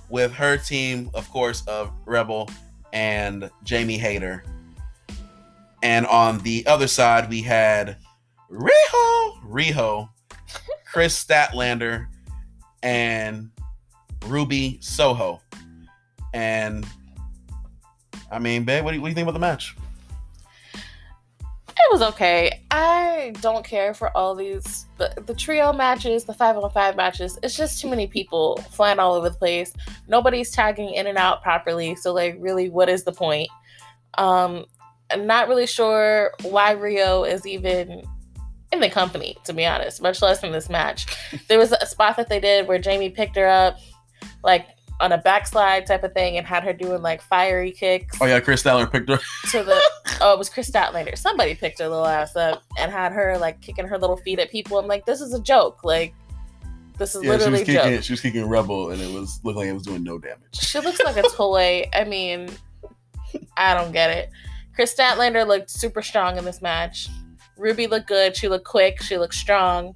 with her team, of course, of Rebel and Jamie Hayter. And on the other side, we had Riho, Riho, Kris Statlander, and Ruby Soho. And I mean, babe, what do you, what do you think about the match? It was okay. I don't care for all these the, the trio matches, the five on five matches. It's just too many people flying all over the place. Nobody's tagging in and out properly. So like really what is the point? Um I'm not really sure why Riho is even in the company, to be honest, much less in this match. There was a spot that they did where Jamie picked her up, like on a backslide type of thing, and had her doing like fiery kicks. Oh yeah, Kris Statlander picked her to the. oh, it was Kris Statlander. Somebody picked her little ass up and had her like kicking her little feet at people. I'm like, this is a joke. Like, this is yeah, literally she was kicking, joke. She was kicking Rebel, and it was looked like it was doing no damage. She looks like a toy. I mean, I don't get it. Kris Statlander looked super strong in this match. Ruby looked good. She looked quick. She looked strong.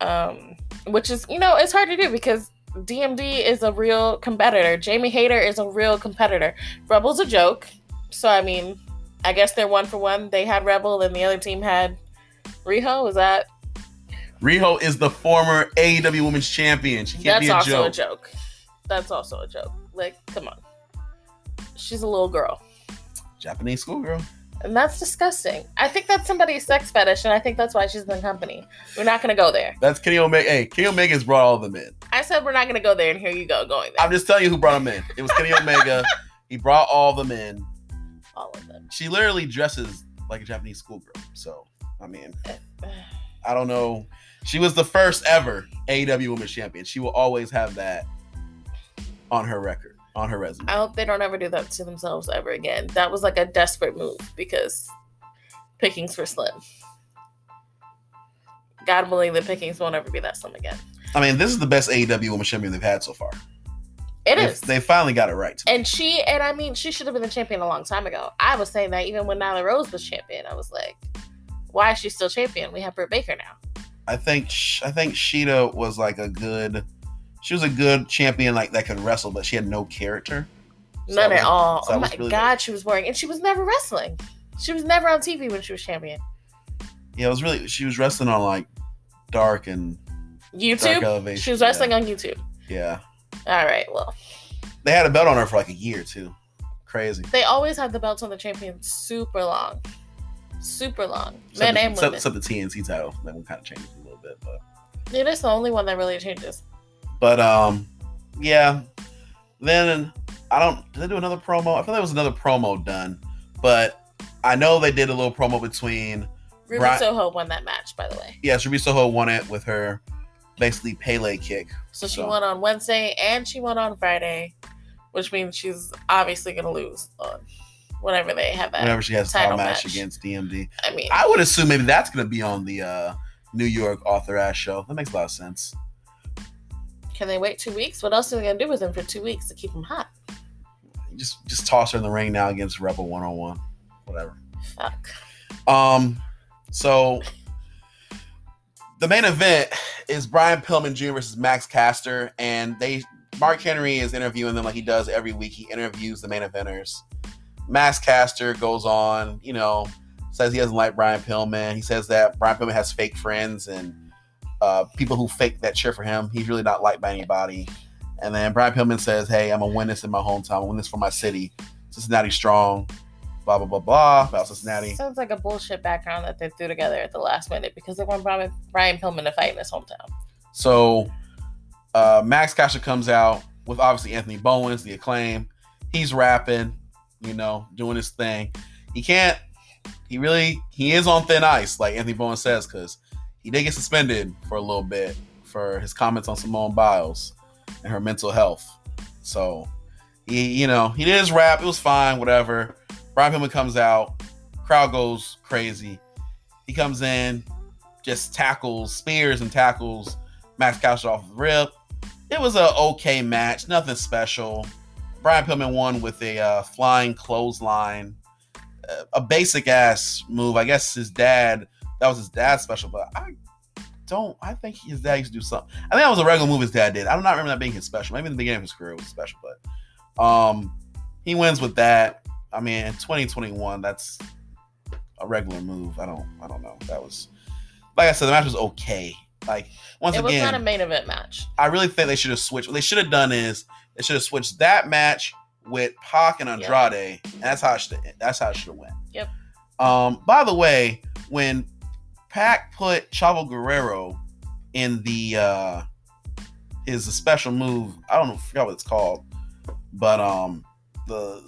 Um, which is, you know, it's hard to do because DMD is a real competitor. Jamie Hayter is a real competitor. Rebel's a joke. So, I mean, I guess they're one for one. They had Rebel and the other team had Riho. Is that? Riho is the former AEW Women's Champion. She can't That's be a joke. That's also joke. a joke. That's also a joke. Like, come on. She's a little girl. Japanese schoolgirl. And that's disgusting. I think that's somebody's sex fetish, and I think that's why she's in the company. We're not going to go there. That's Kenny Omega. Hey, Kenny Omega's brought all of them in. I said we're not going to go there, and here you go, going there. I'm just telling you who brought them in. It was Kenny Omega. He brought all of them in. All of them. She literally dresses like a Japanese schoolgirl. So, I mean, I don't know. She was the first ever AEW Women's Champion. She will always have that on her record, on her resume. I hope they don't ever do that to themselves ever again. That was like a desperate move because pickings were slim. God willing, the pickings won't ever be that slim again. I mean, this is the best AEW Women's Champion they've had so far. It They- is. They finally got it right. And she, and I mean, she should have been the champion a long time ago. I was saying that even when Nyla Rose was champion, I was like, why is she still champion? We have Britt Baker now. I think I think Shida was like a good. She was a good champion, like that could wrestle, but she had no character. So None that at all. so Oh my really god, she was boring, and she was never wrestling. She was never on TV when she was champion. Yeah, it was really. She was wrestling on like dark and dark YouTube. elevation. She was wrestling on YouTube. Yeah. yeah, All right. Well, they had a belt on her for like a year too. Crazy. they always had the belts on the champion super long, super long, Except men the, and except, women. except the TNT title, that one kind of changed a little bit, but It is the only one that really changes. But um, yeah. Then I don't. Did they do another promo? I thought there was another promo done, but I know they did a little promo between Ruby Right. Soho won that match, by the way. Yes, Ruby Soho won it with her basically Pele kick. So she So- won on Wednesday and she won on Friday, which means she's obviously going to lose on whenever they have that. Whenever she has a title title match, match. against DMD, I mean, I would assume maybe that's going to be on the uh, New York Arthur Ashe show. That makes a lot of sense. Can they wait two weeks? What else are they going to do with him for two weeks to keep him hot? Just just toss her in the ring now against Rebel one on one, whatever. Fuck. Um, so the main event is Brian Pillman Jr. versus Max Caster, and they Mark Henry is interviewing them like he does every week. He interviews the main eventers. Max Caster goes on, you know, says he doesn't like Brian Pillman. He says that Brian Pillman has fake friends and uh, people who fake that cheer for him. He's really not liked by anybody. And then Brian Pillman says, "Hey, I'm gonna win this in my hometown. I'm gonna win this for my city, Cincinnati strong." Blah blah blah blah about Cincinnati. Sounds like a bullshit background that they threw together at the last minute because they want Brian, Brian Pillman to fight in his hometown. So uh, Max Caster comes out with obviously Anthony Bowens, the acclaim. He's rapping, you know, doing his thing. He can't he really he is on thin ice, like Anthony Bowen says, because he did get suspended for a little bit for his comments on Simone Biles and her mental health. So he, you know, he did his rap. It was fine, whatever. Brian Pillman comes out, crowd goes crazy. He comes in, just tackles, spears and tackles Max Caster off the rip. It was a okay match, nothing special. Brian Pillman won with a uh, flying clothesline, a basic ass move. I guess his dad, that was his dad's special, but I don't. I think his dad used to do something. I think that was a regular move his dad did. I do not remember that being his special. Maybe in the beginning of his career it was special, but um, he wins with that. I mean, in 2021, that's a regular move. I don't. I don't know. That was like I said, the match was okay. Like once it was again, not a main event match. I really think they should have switched. What they should have done is they should have switched that match with Pac and Andrade. And that's how it should. That's how it should have went. Yep. Um. By the way, when Pac put Chavo Guerrero in the uh his special move, I don't know, I forgot what it's called, but um the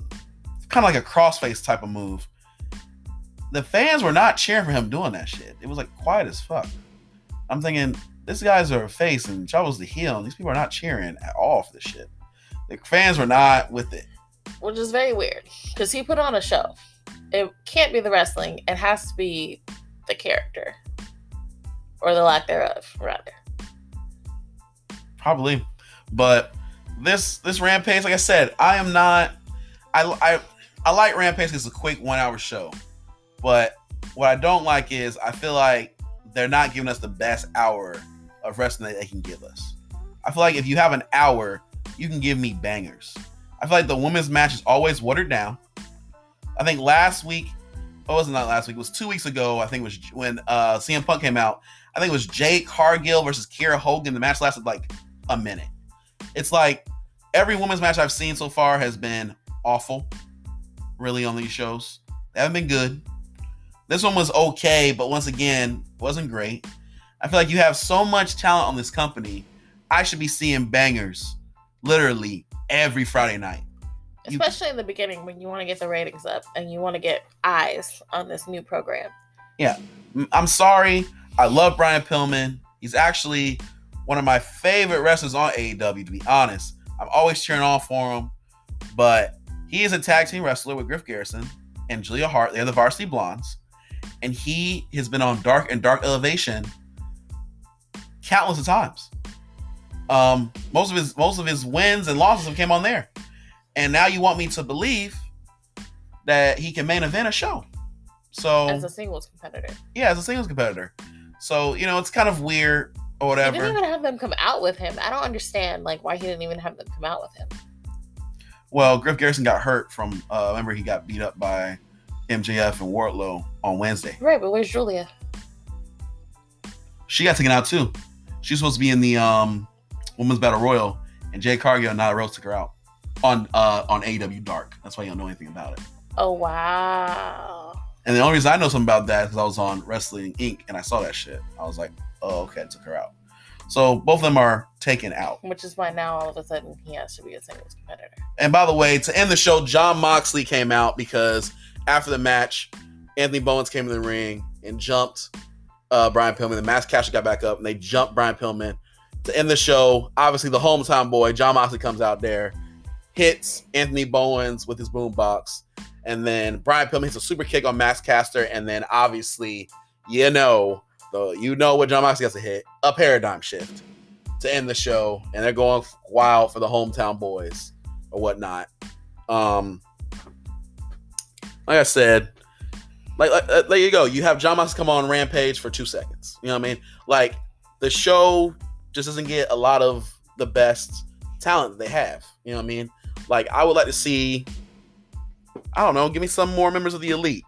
kind of like a crossface type of move. The fans were not cheering for him doing that shit. It was like quiet as fuck. I'm thinking this guy's are a face and Chavo's the heel, and these people are not cheering at all for this shit. The fans were not with it. which is very weird because he put on a show. It can't be the wrestling; it has to be the character or the lack thereof, rather. Probably, but this this Rampage, like I said, I am not. I I I like Rampage. It's a quick one hour show, but what I don't like is I feel like they're not giving us the best hour of wrestling that they can give us. I feel like if you have an hour, you can give me bangers. I feel like the women's match is always watered down. I think last week, oh, it wasn't that last week. It was two weeks ago. I think it was when uh, CM Punk came out. I think it was Jade Cargill versus Kira Hogan. The match lasted like a minute. It's like every women's match I've seen so far has been awful. Really on these shows, they haven't been good. This one was okay, but once again, wasn't great. I feel like you have so much talent on this company. I should be seeing bangers literally every Friday night. You- Especially in the beginning when you want to get the ratings up and you want to get eyes on this new program. Yeah, I'm sorry. I love Brian Pillman. He's actually one of my favorite wrestlers on AEW, to be honest. I'm always cheering on for him. But he is a tag team wrestler with Griff Garrison and Julia Hart. They're the Varsity Blondes. And he has been on Dark and Dark Elevation countless of times. Um, most of his most of his wins and losses have came on there. And now you want me to believe that he can main event a show. So as a singles competitor. yeah, as a singles competitor. So, you know, it's kind of weird or whatever. He didn't even have them come out with him. I don't understand like why he didn't even have them come out with him. Well, Griff Garrison got hurt from uh remember he got beat up by MJF and Wardlow on Wednesday. Right, but where's Julia? She got taken out too. She's supposed to be in the um women's battle royal and Jay Cargill and Nyla Rose took her out on uh on AEW Dark. That's why you don't know anything about it. Oh wow. And the only reason I know something about that is because I was on Wrestling Inc. and I saw that shit. I was like, oh, okay, I took her out. So both of them are taken out. Which is why now all of a sudden he has to be a singles competitor. And by the way, to end the show, Jon Moxley came out because after the match, Anthony Bowens came in the ring and jumped uh, Brian Pillman. The Max Caster got back up and they jumped Brian Pillman to end the show. Obviously, the hometown boy, Jon Moxley, comes out there, hits Anthony Bowens with his boombox, and then Brian Pillman hits a super kick on Max Caster, and then obviously, you know, the you know what Jon Moxley has to hit a paradigm shift to end the show, and they're going wild for the hometown boys or whatnot. Um, like I said, like, like uh, there you go. You have Jon Moxley come on Rampage for two seconds. You know what I mean? Like the show just doesn't get a lot of the best talent they have. You know what I mean? Like I would like to see. I don't know. Give me some more members of the elite.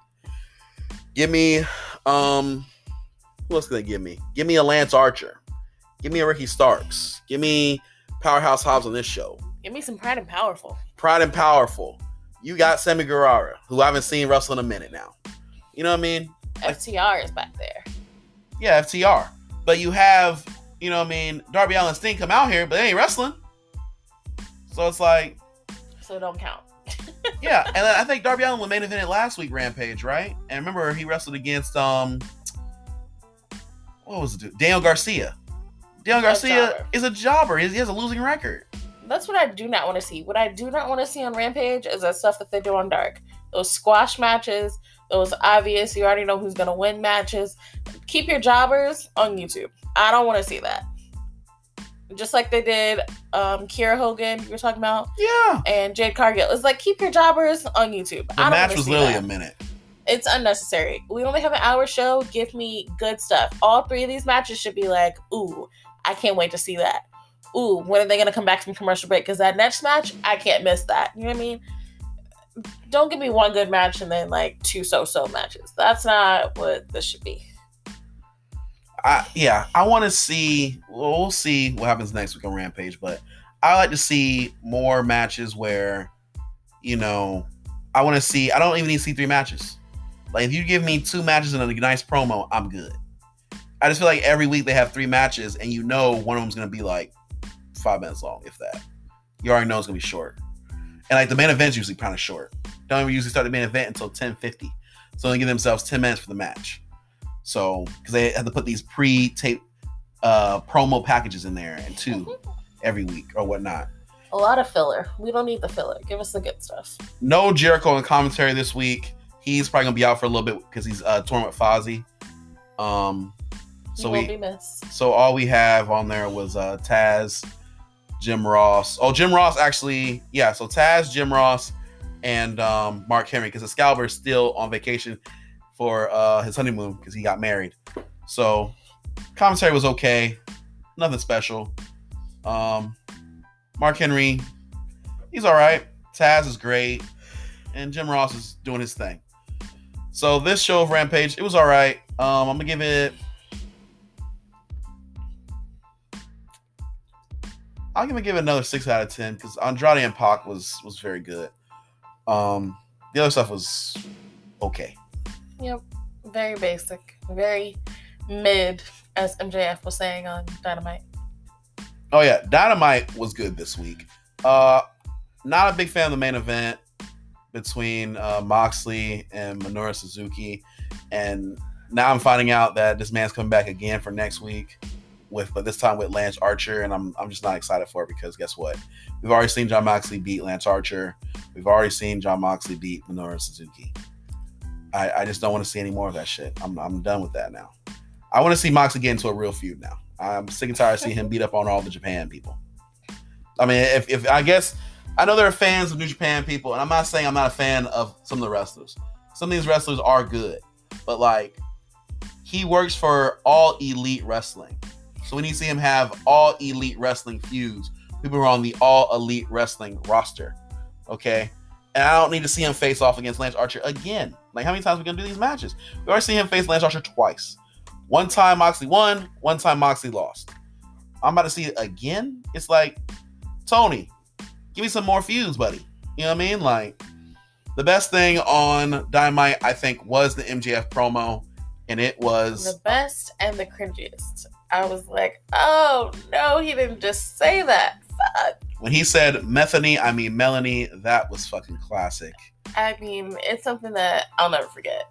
Give me, um, who else can they give me? Give me a Lance Archer. Give me a Ricky Starks. Give me Powerhouse Hobbs on this show. Give me some pride and powerful. Pride and Powerful. You got Sammy Guevara, who I haven't seen wrestle in a minute now. You know what I mean? FTR is back there. Yeah, FTR. But you have, you know what I mean, Darby Allin Sting come out here, but they ain't wrestling. So it's like, So it don't count. yeah, and I think Darby Allin was main evented last week Rampage, right? And remember he wrestled against um, what was it? Daniel Garcia. Daniel Garcia is a jobber. He he has a losing record. That's what I do not want to see. What I do not want to see on Rampage is that stuff that they do on Dark. Those squash matches, those obvious, you already know who's going to win matches. Keep your jobbers on YouTube. I don't want to see that. Just like they did um Kira Hogan, you were talking about, Yeah. and Jade Cargill. It's like keep your jobbers on YouTube. The I don't match was literally that. a minute. It's unnecessary. We only have an hour show. Give me good stuff. All three of these matches should be like, ooh, I can't wait to see that. Ooh, when are they gonna come back from commercial break? Because that next match, I can't miss that. You know what I mean? Don't give me one good match and then like two so-so matches. That's not what this should be. I yeah, I want to see. Well, we'll see what happens next week on Rampage, but I like to see more matches where, you know, I want to see. I don't even need to see three matches. Like if you give me two matches and a nice promo, I'm good. I just feel like every week they have three matches, and you know one of them's gonna be like five minutes long, if that. You already know it's gonna be short, and like the main event's usually kind of short. Don't even usually start the main event until ten fifty, so they give themselves ten minutes for the match. So because they had to put these pre-tape uh, promo packages in there and two every week or whatnot. A lot of filler. We don't need the filler. Give us the good stuff. No Jericho in commentary this week. He's probably gonna be out for a little bit because he's uh, torn with Fozzy. Um, So we be missed. so all we have on there was uh, Taz, Jim Ross. Oh, Jim Ross actually, yeah. So Taz, Jim Ross, and um, Mark Henry because Excalibur is still on vacation for uh, his honeymoon because he got married. So commentary was okay, nothing special. Um, Mark Henry, he's all right. Taz is great, and Jim Ross is doing his thing. So this show of Rampage, it was all right. Um, I'm gonna give it. I'm gonna give it another six out of ten because Andrade and Pac was was very good. Um, the other stuff was okay. Yep. Very basic. Very mid, as MJF was saying on Dynamite. Oh yeah, Dynamite was good this week. Uh, not a big fan of the main event between uh, Moxley and Minoru Suzuki, and now I'm finding out that this man's coming back again for next week with, but this time with Lance Archer, and I'm I'm just not excited for it because guess what? We've already seen Jon Moxley beat Lance Archer. We've already seen Jon Moxley beat Minoru Suzuki. I, I just don't want to see any more of that shit. I'm I'm done with that now. I want to see Moxley get into a real feud now. I'm sick and tired of seeing him beat up on all the Japan people. I mean, if, if I guess I know there are fans of New Japan people, and I'm not saying I'm not a fan of some of the wrestlers. Some of these wrestlers are good, but like he works for all elite wrestling. So need to see him have all elite wrestling feuds. People are on the all elite wrestling roster. Okay. And I don't need to see him face off against Lance Archer again. Like, how many times are we gonna do these matches? We already seen him face Lance Archer twice. One time Moxley won, one time Moxley lost. I'm about to see it again. It's like, Tony, give me some more feuds, buddy. You know what I mean? Like, the best thing on Dynamite, I think, was the MJF promo, and it was The best and the cringiest. I was like, oh no, he didn't just say that. Fuck. When he said Methany, I mean Melanie. That was fucking classic. I mean, it's something that I'll never forget.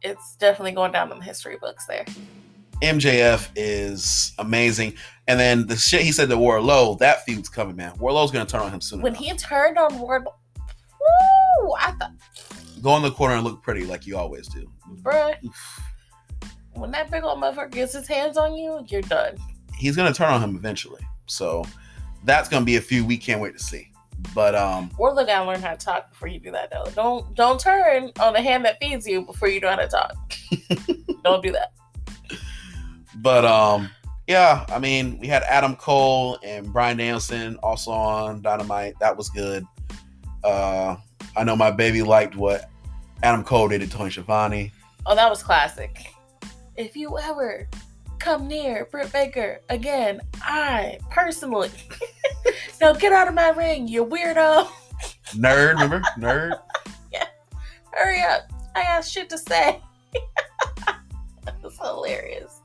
It's definitely going down in the history books there. MJF is amazing. And then the shit he said to Wardlow, that feud's coming, man. Wardlow's gonna turn on him soon. When enough. he turned on Wardlow, woo! I thought, Go in the corner and look pretty like you always do. bruh, Oof. when that big old motherfucker gets his hands on you, you're done. He's gonna turn on him eventually. So that's gonna be a few we can't wait to see. But um Or look gotta learn how to talk before you do that though. Don't don't turn on the hand that feeds you before you know how to talk. don't do that. But um, yeah, I mean, we had Adam Cole and Bryan Danielson also on Dynamite. That was good. Uh, I know my baby liked what Adam Cole did to Tony Schiavone. Oh, that was classic. If you ever come near Britt Baker again, I personally no get out of my ring, you weirdo. Nerd, remember? Nerd. Yeah. Hurry up. I got shit to say. That's hilarious.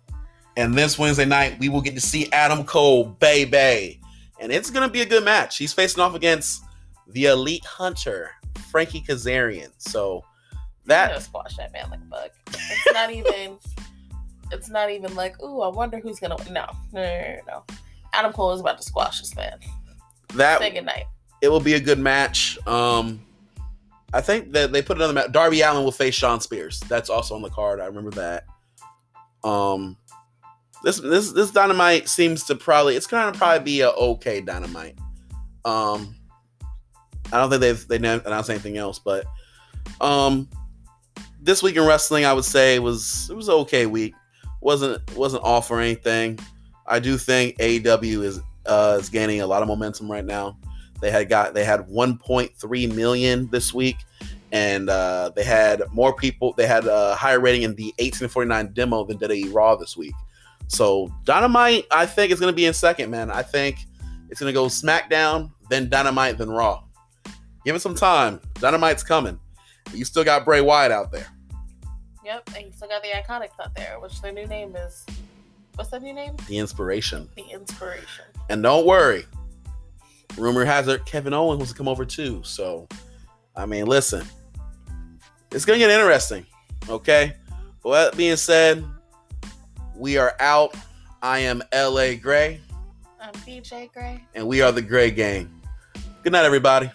And this Wednesday night, we will get to see Adam Cole, baby. And it's gonna be a good match. He's facing off against the Elite Hunter, Frankie Kazarian. So that that squash that man like a bug. It's not even. It's not even like, ooh, I wonder who's gonna. No, no, no, no. Adam Cole is about to squash this man. Say that goodnight. it will be a good match. Um, I think that they put another match. Darby Allin will face Shawn Spears. That's also on the card. I remember that. Um, this this this dynamite seems to probably it's gonna probably be a okay dynamite. Um, I don't think they've they announced anything else, but um, this week in wrestling, I would say was it was an okay week. Wasn't wasn't off or anything. I do think AEW is uh, is gaining a lot of momentum right now. They had got they had 1.3 million this week, and uh, they had more people. They had a higher rating in the 1849 demo than a Raw this week. So Dynamite, I think, is going to be in second. Man, I think it's going to go SmackDown, then Dynamite, then Raw. Give it some time. Dynamite's coming. You still got Bray Wyatt out there. Yep, and you still got the Iconics out there, which their new name is. What's their new name? The inspiration. The Inspiration. And don't worry, rumor has it Kevin Owens wants to come over too. So, I mean, listen, it's gonna get interesting. Okay. But that being said, we are out. I am LA Gray, I'm BJ Gray. and we are the Gray Gang. Good night, everybody.